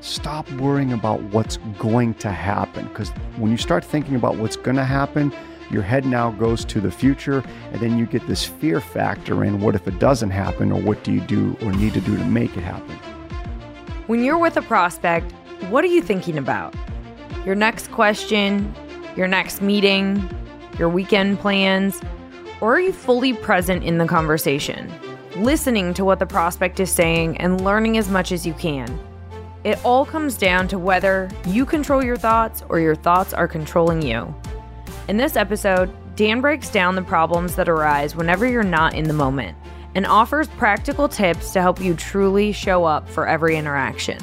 stop worrying about what's going to happen. Because when you start thinking about what's going to happen, your head now goes to the future, and then you get this fear factor in what if it doesn't happen, or what do you do or need to do to make it happen? When you're with a prospect, what are you thinking about? Your next question, your next meeting, your weekend plans, or are you fully present in the conversation, listening to what the prospect is saying and learning as much as you can? It all comes down to whether you control your thoughts or your thoughts are controlling you. In this episode, Dan breaks down the problems that arise whenever you're not in the moment and offers practical tips to help you truly show up for every interaction.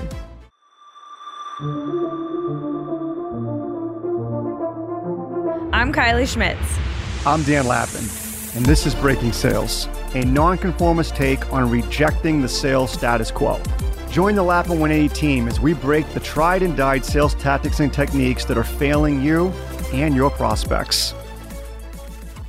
I'm Kylie Schmitz. I'm Dan Lappin, and this is Breaking Sales, a nonconformist take on rejecting the sales status quo. Join the Lappin 180 team as we break the tried and died sales tactics and techniques that are failing you and your prospects.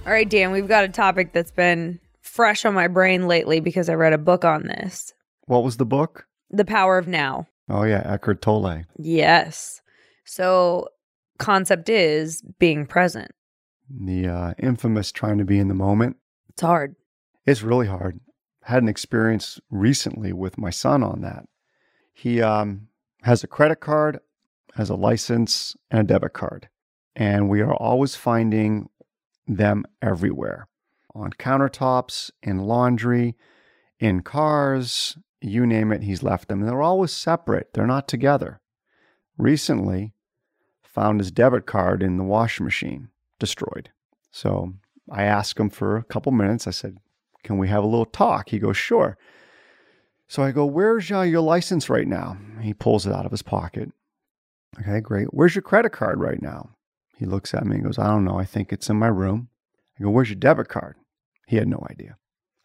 All right, Dan, we've got a topic that's been fresh on my brain lately because I read a book on this What was the book? The Power of Now. Oh, yeah, Eckhart Tolle. Yes. So, concept is being present. The uh, infamous trying to be in the moment. It's hard. It's really hard. Had an experience recently with my son on that. He um, has a credit card, has a license, and a debit card. And we are always finding them everywhere on countertops, in laundry, in cars, you name it, he's left them. And they're always separate, they're not together. Recently, found his debit card in the washing machine, destroyed. So I asked him for a couple minutes. I said, Can we have a little talk? He goes, Sure. So I go, Where's uh, your license right now? He pulls it out of his pocket. Okay, great. Where's your credit card right now? He looks at me and goes, I don't know. I think it's in my room. I go, Where's your debit card? He had no idea.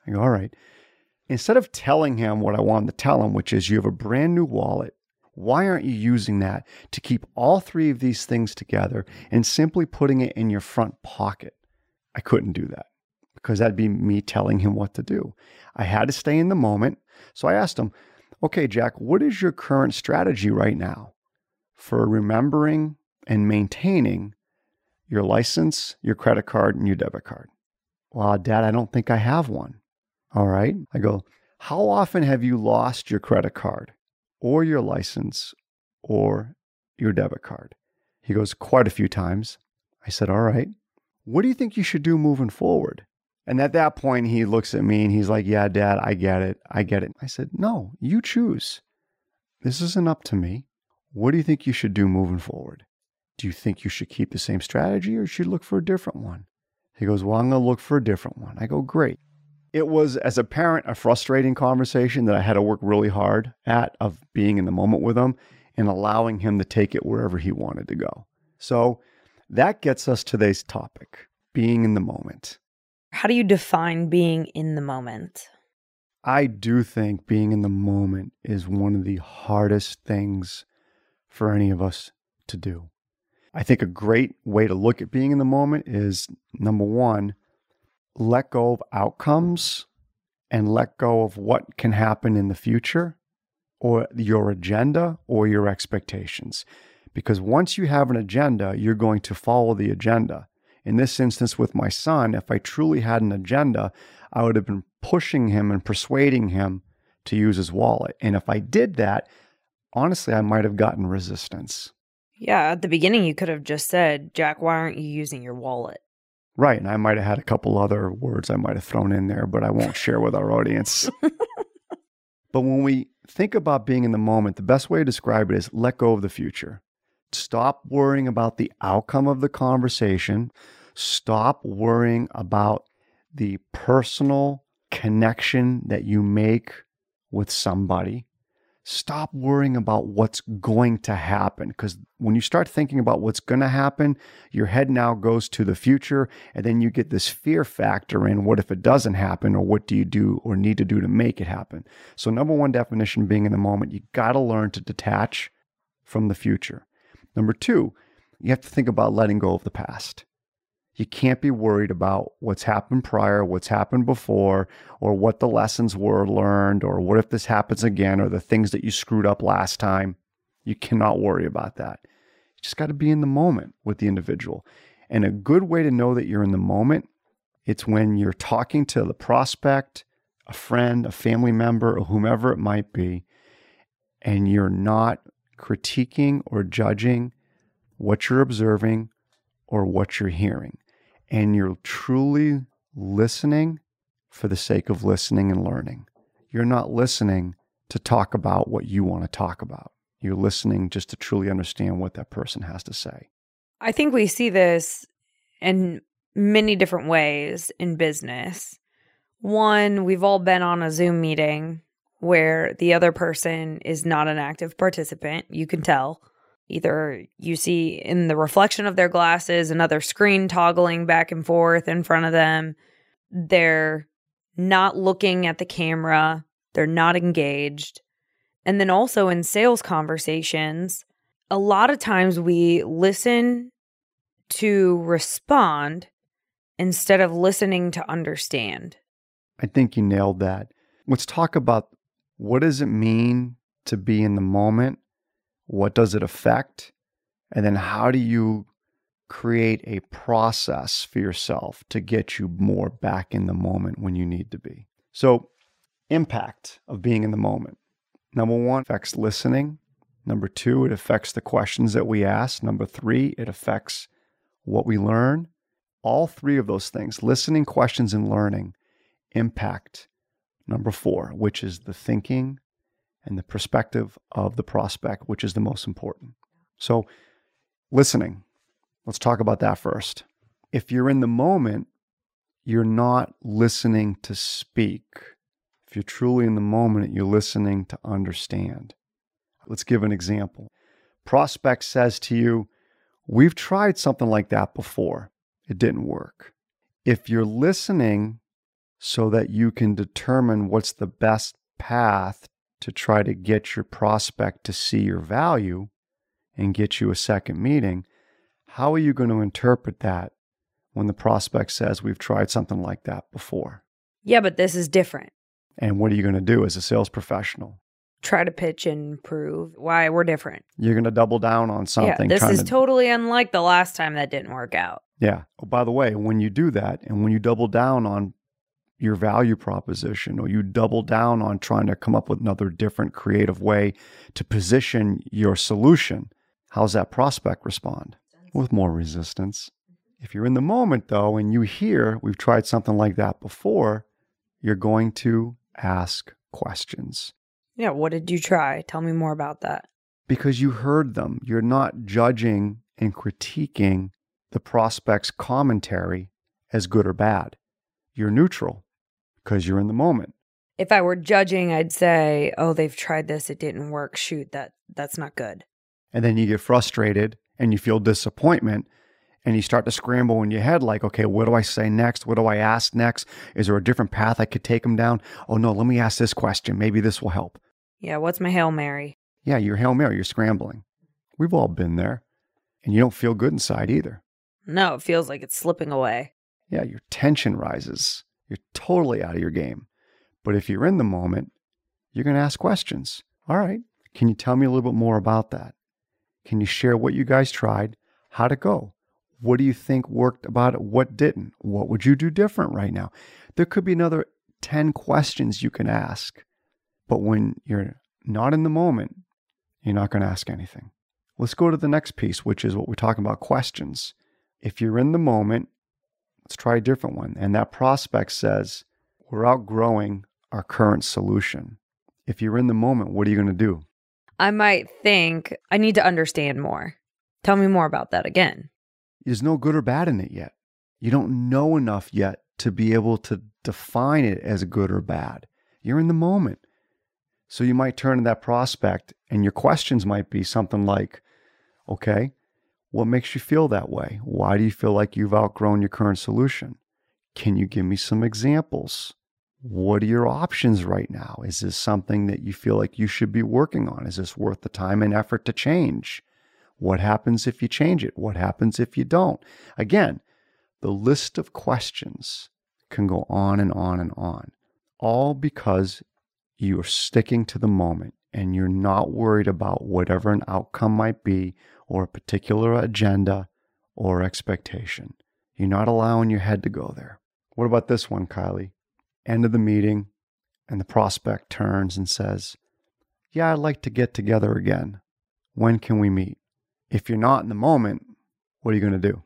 I go, All right. Instead of telling him what I wanted to tell him, which is you have a brand new wallet, why aren't you using that to keep all three of these things together and simply putting it in your front pocket? I couldn't do that because that'd be me telling him what to do. I had to stay in the moment. So I asked him, Okay, Jack, what is your current strategy right now for remembering and maintaining your license, your credit card, and your debit card? Well, Dad, I don't think I have one. All right. I go, How often have you lost your credit card or your license or your debit card? He goes, Quite a few times. I said, All right. What do you think you should do moving forward? And at that point, he looks at me and he's like, Yeah, Dad, I get it. I get it. I said, No, you choose. This isn't up to me. What do you think you should do moving forward? Do you think you should keep the same strategy or should you look for a different one? He goes, Well, I'm going to look for a different one. I go, Great. It was, as a parent, a frustrating conversation that I had to work really hard at of being in the moment with him and allowing him to take it wherever he wanted to go. So that gets us to today's topic being in the moment. How do you define being in the moment? I do think being in the moment is one of the hardest things for any of us to do. I think a great way to look at being in the moment is number one, let go of outcomes and let go of what can happen in the future or your agenda or your expectations. Because once you have an agenda, you're going to follow the agenda. In this instance, with my son, if I truly had an agenda, I would have been pushing him and persuading him to use his wallet. And if I did that, honestly, I might have gotten resistance. Yeah, at the beginning, you could have just said, Jack, why aren't you using your wallet? Right. And I might have had a couple other words I might have thrown in there, but I won't share with our audience. but when we think about being in the moment, the best way to describe it is let go of the future. Stop worrying about the outcome of the conversation. Stop worrying about the personal connection that you make with somebody stop worrying about what's going to happen. Because when you start thinking about what's going to happen, your head now goes to the future. And then you get this fear factor in what if it doesn't happen, or what do you do or need to do to make it happen? So, number one definition being in the moment, you got to learn to detach from the future. Number two, you have to think about letting go of the past. You can't be worried about what's happened prior, what's happened before, or what the lessons were learned, or what if this happens again, or the things that you screwed up last time. You cannot worry about that. You just got to be in the moment with the individual. And a good way to know that you're in the moment, it's when you're talking to the prospect, a friend, a family member, or whomever it might be, and you're not critiquing or judging what you're observing or what you're hearing. And you're truly listening for the sake of listening and learning. You're not listening to talk about what you want to talk about. You're listening just to truly understand what that person has to say. I think we see this in many different ways in business. One, we've all been on a Zoom meeting where the other person is not an active participant. You can tell. Either you see in the reflection of their glasses another screen toggling back and forth in front of them. They're not looking at the camera, they're not engaged. And then also in sales conversations, a lot of times we listen to respond instead of listening to understand. I think you nailed that. Let's talk about what does it mean to be in the moment? What does it affect? And then how do you create a process for yourself to get you more back in the moment when you need to be? So, impact of being in the moment. Number one affects listening. Number two, it affects the questions that we ask. Number three, it affects what we learn. All three of those things, listening, questions, and learning, impact number four, which is the thinking and the perspective of the prospect, which is the most important. So, listening, let's talk about that first. If you're in the moment, you're not listening to speak. If you're truly in the moment, you're listening to understand. Let's give an example. Prospect says to you, We've tried something like that before. It didn't work. If you're listening so that you can determine what's the best path to try to get your prospect to see your value and get you a second meeting, how are you going to interpret that when the prospect says, We've tried something like that before? Yeah, but this is different. And what are you going to do as a sales professional? Try to pitch and prove why we're different. You're going to double down on something. Yeah, this is to, totally unlike the last time that didn't work out. Yeah. Oh, by the way, when you do that and when you double down on your value proposition or you double down on trying to come up with another different creative way to position your solution, how's that prospect respond? With more resistance. If you're in the moment though and you hear we've tried something like that before, you're going to ask questions. Yeah, what did you try? Tell me more about that. Because you heard them. You're not judging and critiquing the prospect's commentary as good or bad. You're neutral because you're in the moment. If I were judging, I'd say, "Oh, they've tried this, it didn't work. Shoot, that that's not good." And then you get frustrated and you feel disappointment and you start to scramble in your head like, okay, what do I say next? What do I ask next? Is there a different path I could take them down? Oh no, let me ask this question. Maybe this will help. Yeah, what's my Hail Mary? Yeah, you're Hail Mary, you're scrambling. We've all been there. And you don't feel good inside either. No, it feels like it's slipping away. Yeah, your tension rises. You're totally out of your game. But if you're in the moment, you're going to ask questions. All right, can you tell me a little bit more about that? Can you share what you guys tried? How'd it go? What do you think worked about it? What didn't? What would you do different right now? There could be another 10 questions you can ask. But when you're not in the moment, you're not going to ask anything. Let's go to the next piece, which is what we're talking about questions. If you're in the moment, let's try a different one. And that prospect says, We're outgrowing our current solution. If you're in the moment, what are you going to do? I might think, I need to understand more. Tell me more about that again. There's no good or bad in it yet. You don't know enough yet to be able to define it as good or bad. You're in the moment. So you might turn to that prospect and your questions might be something like, okay, what makes you feel that way? Why do you feel like you've outgrown your current solution? Can you give me some examples? What are your options right now? Is this something that you feel like you should be working on? Is this worth the time and effort to change? What happens if you change it? What happens if you don't? Again, the list of questions can go on and on and on, all because you are sticking to the moment and you're not worried about whatever an outcome might be or a particular agenda or expectation. You're not allowing your head to go there. What about this one, Kylie? End of the meeting, and the prospect turns and says, Yeah, I'd like to get together again. When can we meet? If you're not in the moment, what are you going to do?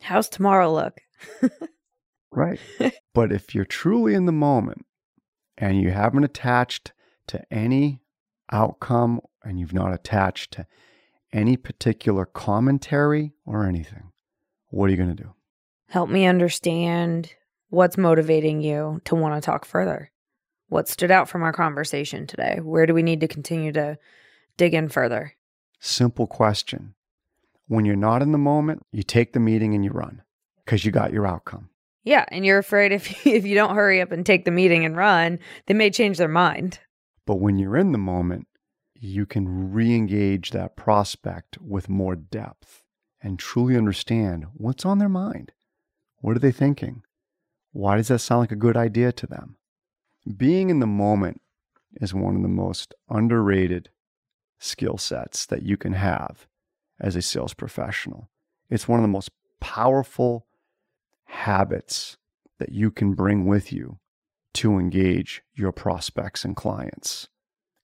How's tomorrow look? right. but if you're truly in the moment and you haven't attached to any outcome and you've not attached to any particular commentary or anything, what are you going to do? Help me understand what's motivating you to want to talk further. What stood out from our conversation today? Where do we need to continue to dig in further? Simple question. When you're not in the moment, you take the meeting and you run because you got your outcome. Yeah, and you're afraid if if you don't hurry up and take the meeting and run, they may change their mind. But when you're in the moment, you can re-engage that prospect with more depth and truly understand what's on their mind. What are they thinking? Why does that sound like a good idea to them? Being in the moment is one of the most underrated skill sets that you can have as a sales professional. It's one of the most powerful habits that you can bring with you to engage your prospects and clients.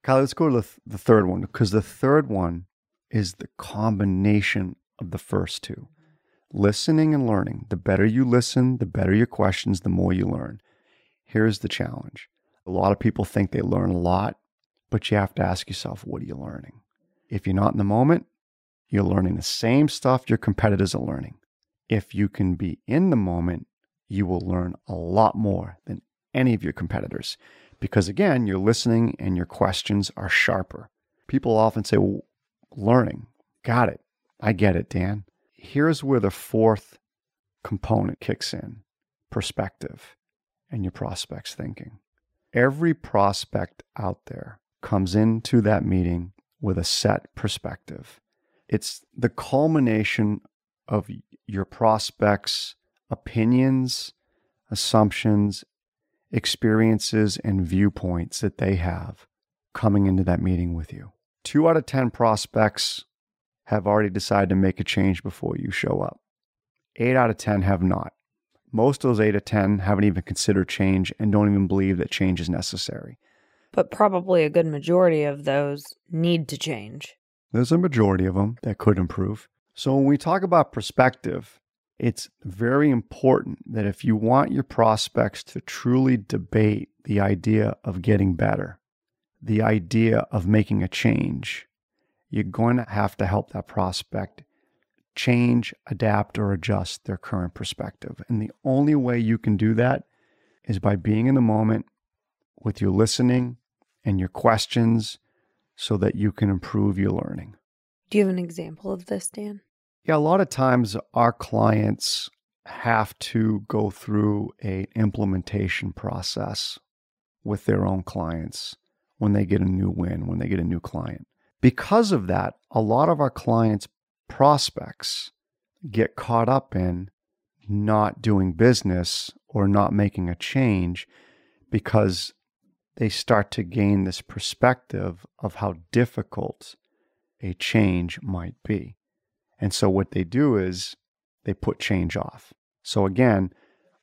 Kyle, let's go to the, th- the third one because the third one is the combination of the first two listening and learning. The better you listen, the better your questions, the more you learn. Here's the challenge a lot of people think they learn a lot, but you have to ask yourself, what are you learning? If you're not in the moment, you're learning the same stuff your competitors are learning. If you can be in the moment, you will learn a lot more than any of your competitors because, again, you're listening and your questions are sharper. People often say, well, learning. Got it. I get it, Dan. Here's where the fourth component kicks in perspective and your prospect's thinking. Every prospect out there comes into that meeting with a set perspective. It's the culmination of your prospects' opinions, assumptions, experiences, and viewpoints that they have coming into that meeting with you. Two out of 10 prospects have already decided to make a change before you show up. Eight out of 10 have not. Most of those eight of 10 haven't even considered change and don't even believe that change is necessary. But probably a good majority of those need to change. There's a majority of them that could improve. So when we talk about perspective, it's very important that if you want your prospects to truly debate the idea of getting better, the idea of making a change, you're going to have to help that prospect change, adapt, or adjust their current perspective. And the only way you can do that is by being in the moment with your listening and your questions so that you can improve your learning. Do you have an example of this, Dan? Yeah, a lot of times our clients have to go through a implementation process with their own clients when they get a new win, when they get a new client. Because of that, a lot of our clients' prospects get caught up in not doing business or not making a change because they start to gain this perspective of how difficult a change might be. And so what they do is they put change off. So again,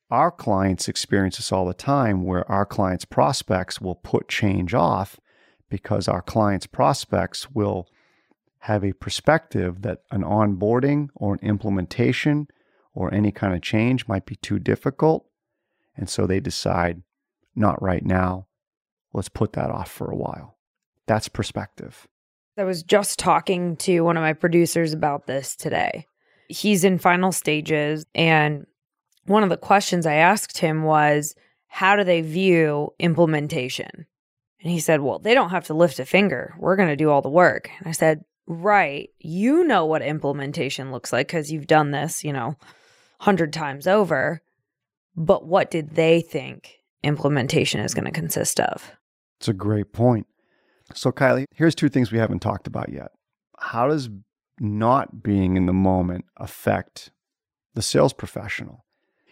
our clients experience this all the time where our clients' prospects will put change off because our clients' prospects will have a perspective that an onboarding or an implementation or any kind of change might be too difficult. And so they decide, not right now, let's put that off for a while. That's perspective. I was just talking to one of my producers about this today. He's in final stages. And one of the questions I asked him was, How do they view implementation? And he said, Well, they don't have to lift a finger. We're going to do all the work. And I said, Right. You know what implementation looks like because you've done this, you know, 100 times over. But what did they think implementation is going to consist of? It's a great point. So, Kylie, here's two things we haven't talked about yet. How does not being in the moment affect the sales professional?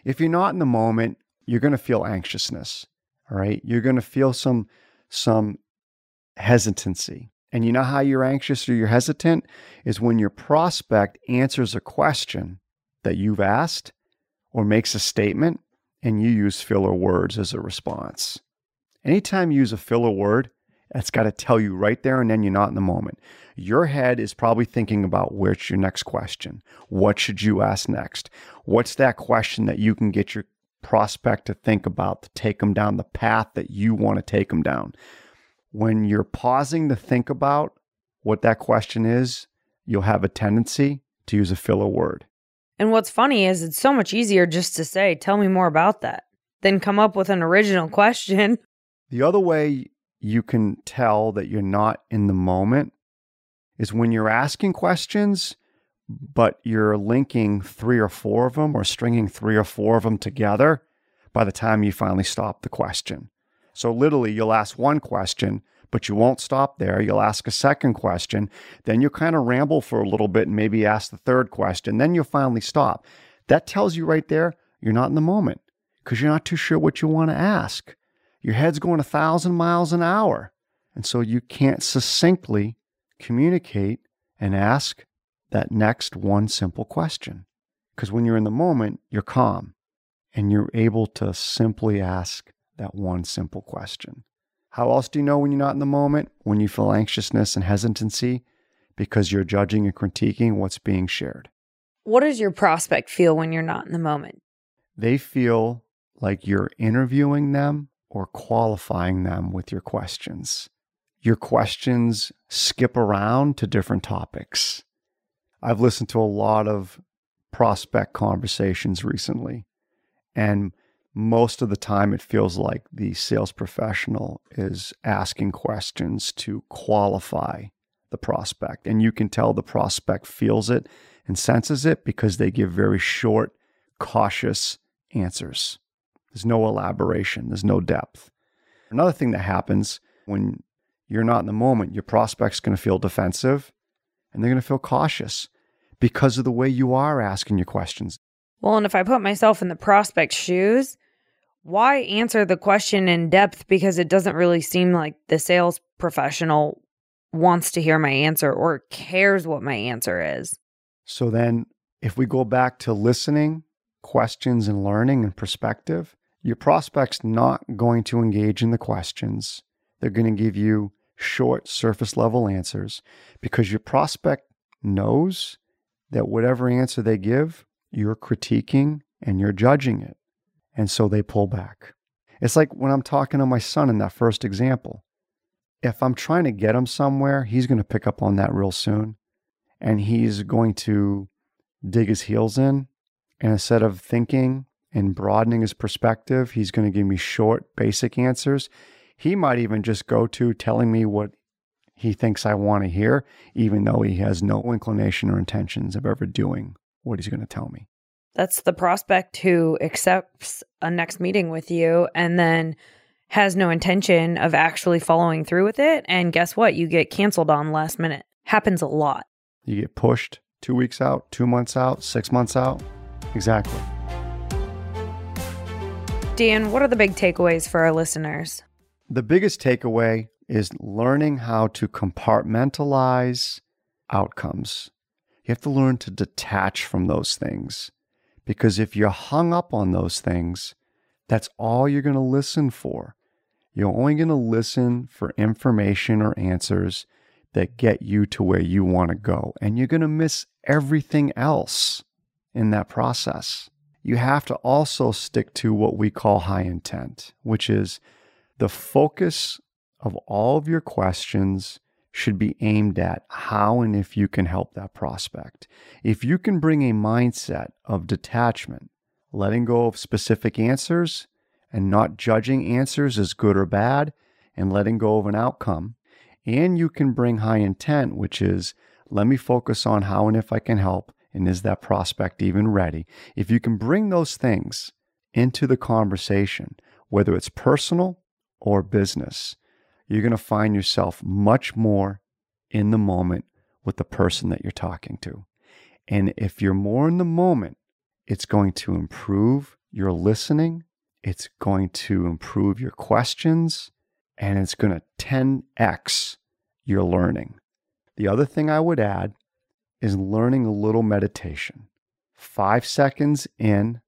If you're not in the moment, you're going to feel anxiousness. All right. You're going to feel some, some hesitancy. And you know how you're anxious or you're hesitant? Is when your prospect answers a question that you've asked or makes a statement and you use filler words as a response. Anytime you use a filler word, that's got to tell you right there and then you're not in the moment. Your head is probably thinking about where's your next question? What should you ask next? What's that question that you can get your prospect to think about to take them down the path that you want to take them down? When you're pausing to think about what that question is, you'll have a tendency to use a filler word. And what's funny is it's so much easier just to say, tell me more about that, than come up with an original question. The other way you can tell that you're not in the moment is when you're asking questions, but you're linking three or four of them or stringing three or four of them together by the time you finally stop the question. So, literally, you'll ask one question, but you won't stop there. You'll ask a second question. Then you'll kind of ramble for a little bit and maybe ask the third question. Then you'll finally stop. That tells you right there you're not in the moment because you're not too sure what you want to ask. Your head's going a thousand miles an hour. And so you can't succinctly communicate and ask that next one simple question. Because when you're in the moment, you're calm and you're able to simply ask that one simple question. How else do you know when you're not in the moment? When you feel anxiousness and hesitancy because you're judging and critiquing what's being shared. What does your prospect feel when you're not in the moment? They feel like you're interviewing them or qualifying them with your questions. Your questions skip around to different topics. I've listened to a lot of prospect conversations recently, and most of the time it feels like the sales professional is asking questions to qualify the prospect. And you can tell the prospect feels it and senses it because they give very short, cautious answers. There's no elaboration, there's no depth. Another thing that happens when you're not in the moment, your prospect's going to feel defensive and they're going to feel cautious because of the way you are asking your questions. Well, and if I put myself in the prospect's shoes, why answer the question in depth because it doesn't really seem like the sales professional wants to hear my answer or cares what my answer is. So then, if we go back to listening, questions, and learning and perspective, your prospect's not going to engage in the questions. They're going to give you short, surface level answers because your prospect knows that whatever answer they give, you're critiquing and you're judging it. And so they pull back. It's like when I'm talking to my son in that first example. If I'm trying to get him somewhere, he's going to pick up on that real soon. And he's going to dig his heels in. And instead of thinking and broadening his perspective, he's going to give me short, basic answers. He might even just go to telling me what he thinks I want to hear, even though he has no inclination or intentions of ever doing what he's going to tell me. That's the prospect who accepts a next meeting with you and then has no intention of actually following through with it. And guess what? You get canceled on last minute. Happens a lot. You get pushed two weeks out, two months out, six months out. Exactly. Dan, what are the big takeaways for our listeners? The biggest takeaway is learning how to compartmentalize outcomes. You have to learn to detach from those things because if you're hung up on those things, that's all you're going to listen for. You're only going to listen for information or answers that get you to where you want to go. And you're going to miss everything else in that process. You have to also stick to what we call high intent, which is the focus of all of your questions should be aimed at how and if you can help that prospect. If you can bring a mindset of detachment, letting go of specific answers and not judging answers as good or bad, and letting go of an outcome, and you can bring high intent, which is let me focus on how and if I can help, and is that prospect even ready? If you can bring those things into the conversation, whether it's personal or business, you're going to find yourself much more in the moment with the person that you're talking to. And if you're more in the moment, it's going to improve your listening, it's going to improve your questions, and it's going to 10x your learning. The other thing I would add is learning a little meditation. Five seconds in,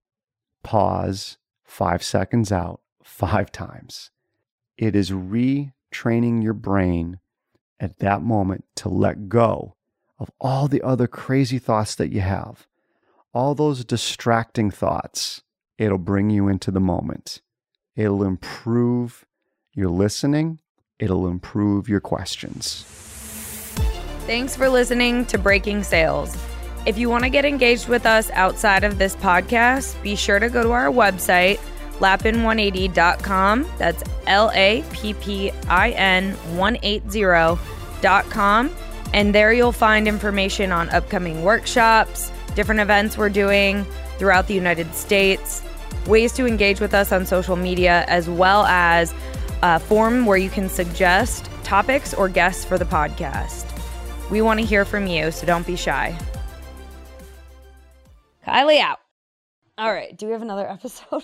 pause, five seconds out, five times. It is retraining your brain at that moment to let go of all the other crazy thoughts that you have, all those distracting thoughts. It'll bring you into the moment. It'll improve your listening, it'll improve your questions. Thanks for listening to Breaking Sales. If you want to get engaged with us outside of this podcast, be sure to go to our website, lappin180.com. That's L A P P I N 180.com. And there you'll find information on upcoming workshops, different events we're doing throughout the United States, ways to engage with us on social media, as well as a form where you can suggest topics or guests for the podcast. We want to hear from you, so don't be shy. Kylie out. All right. Do we have another episode?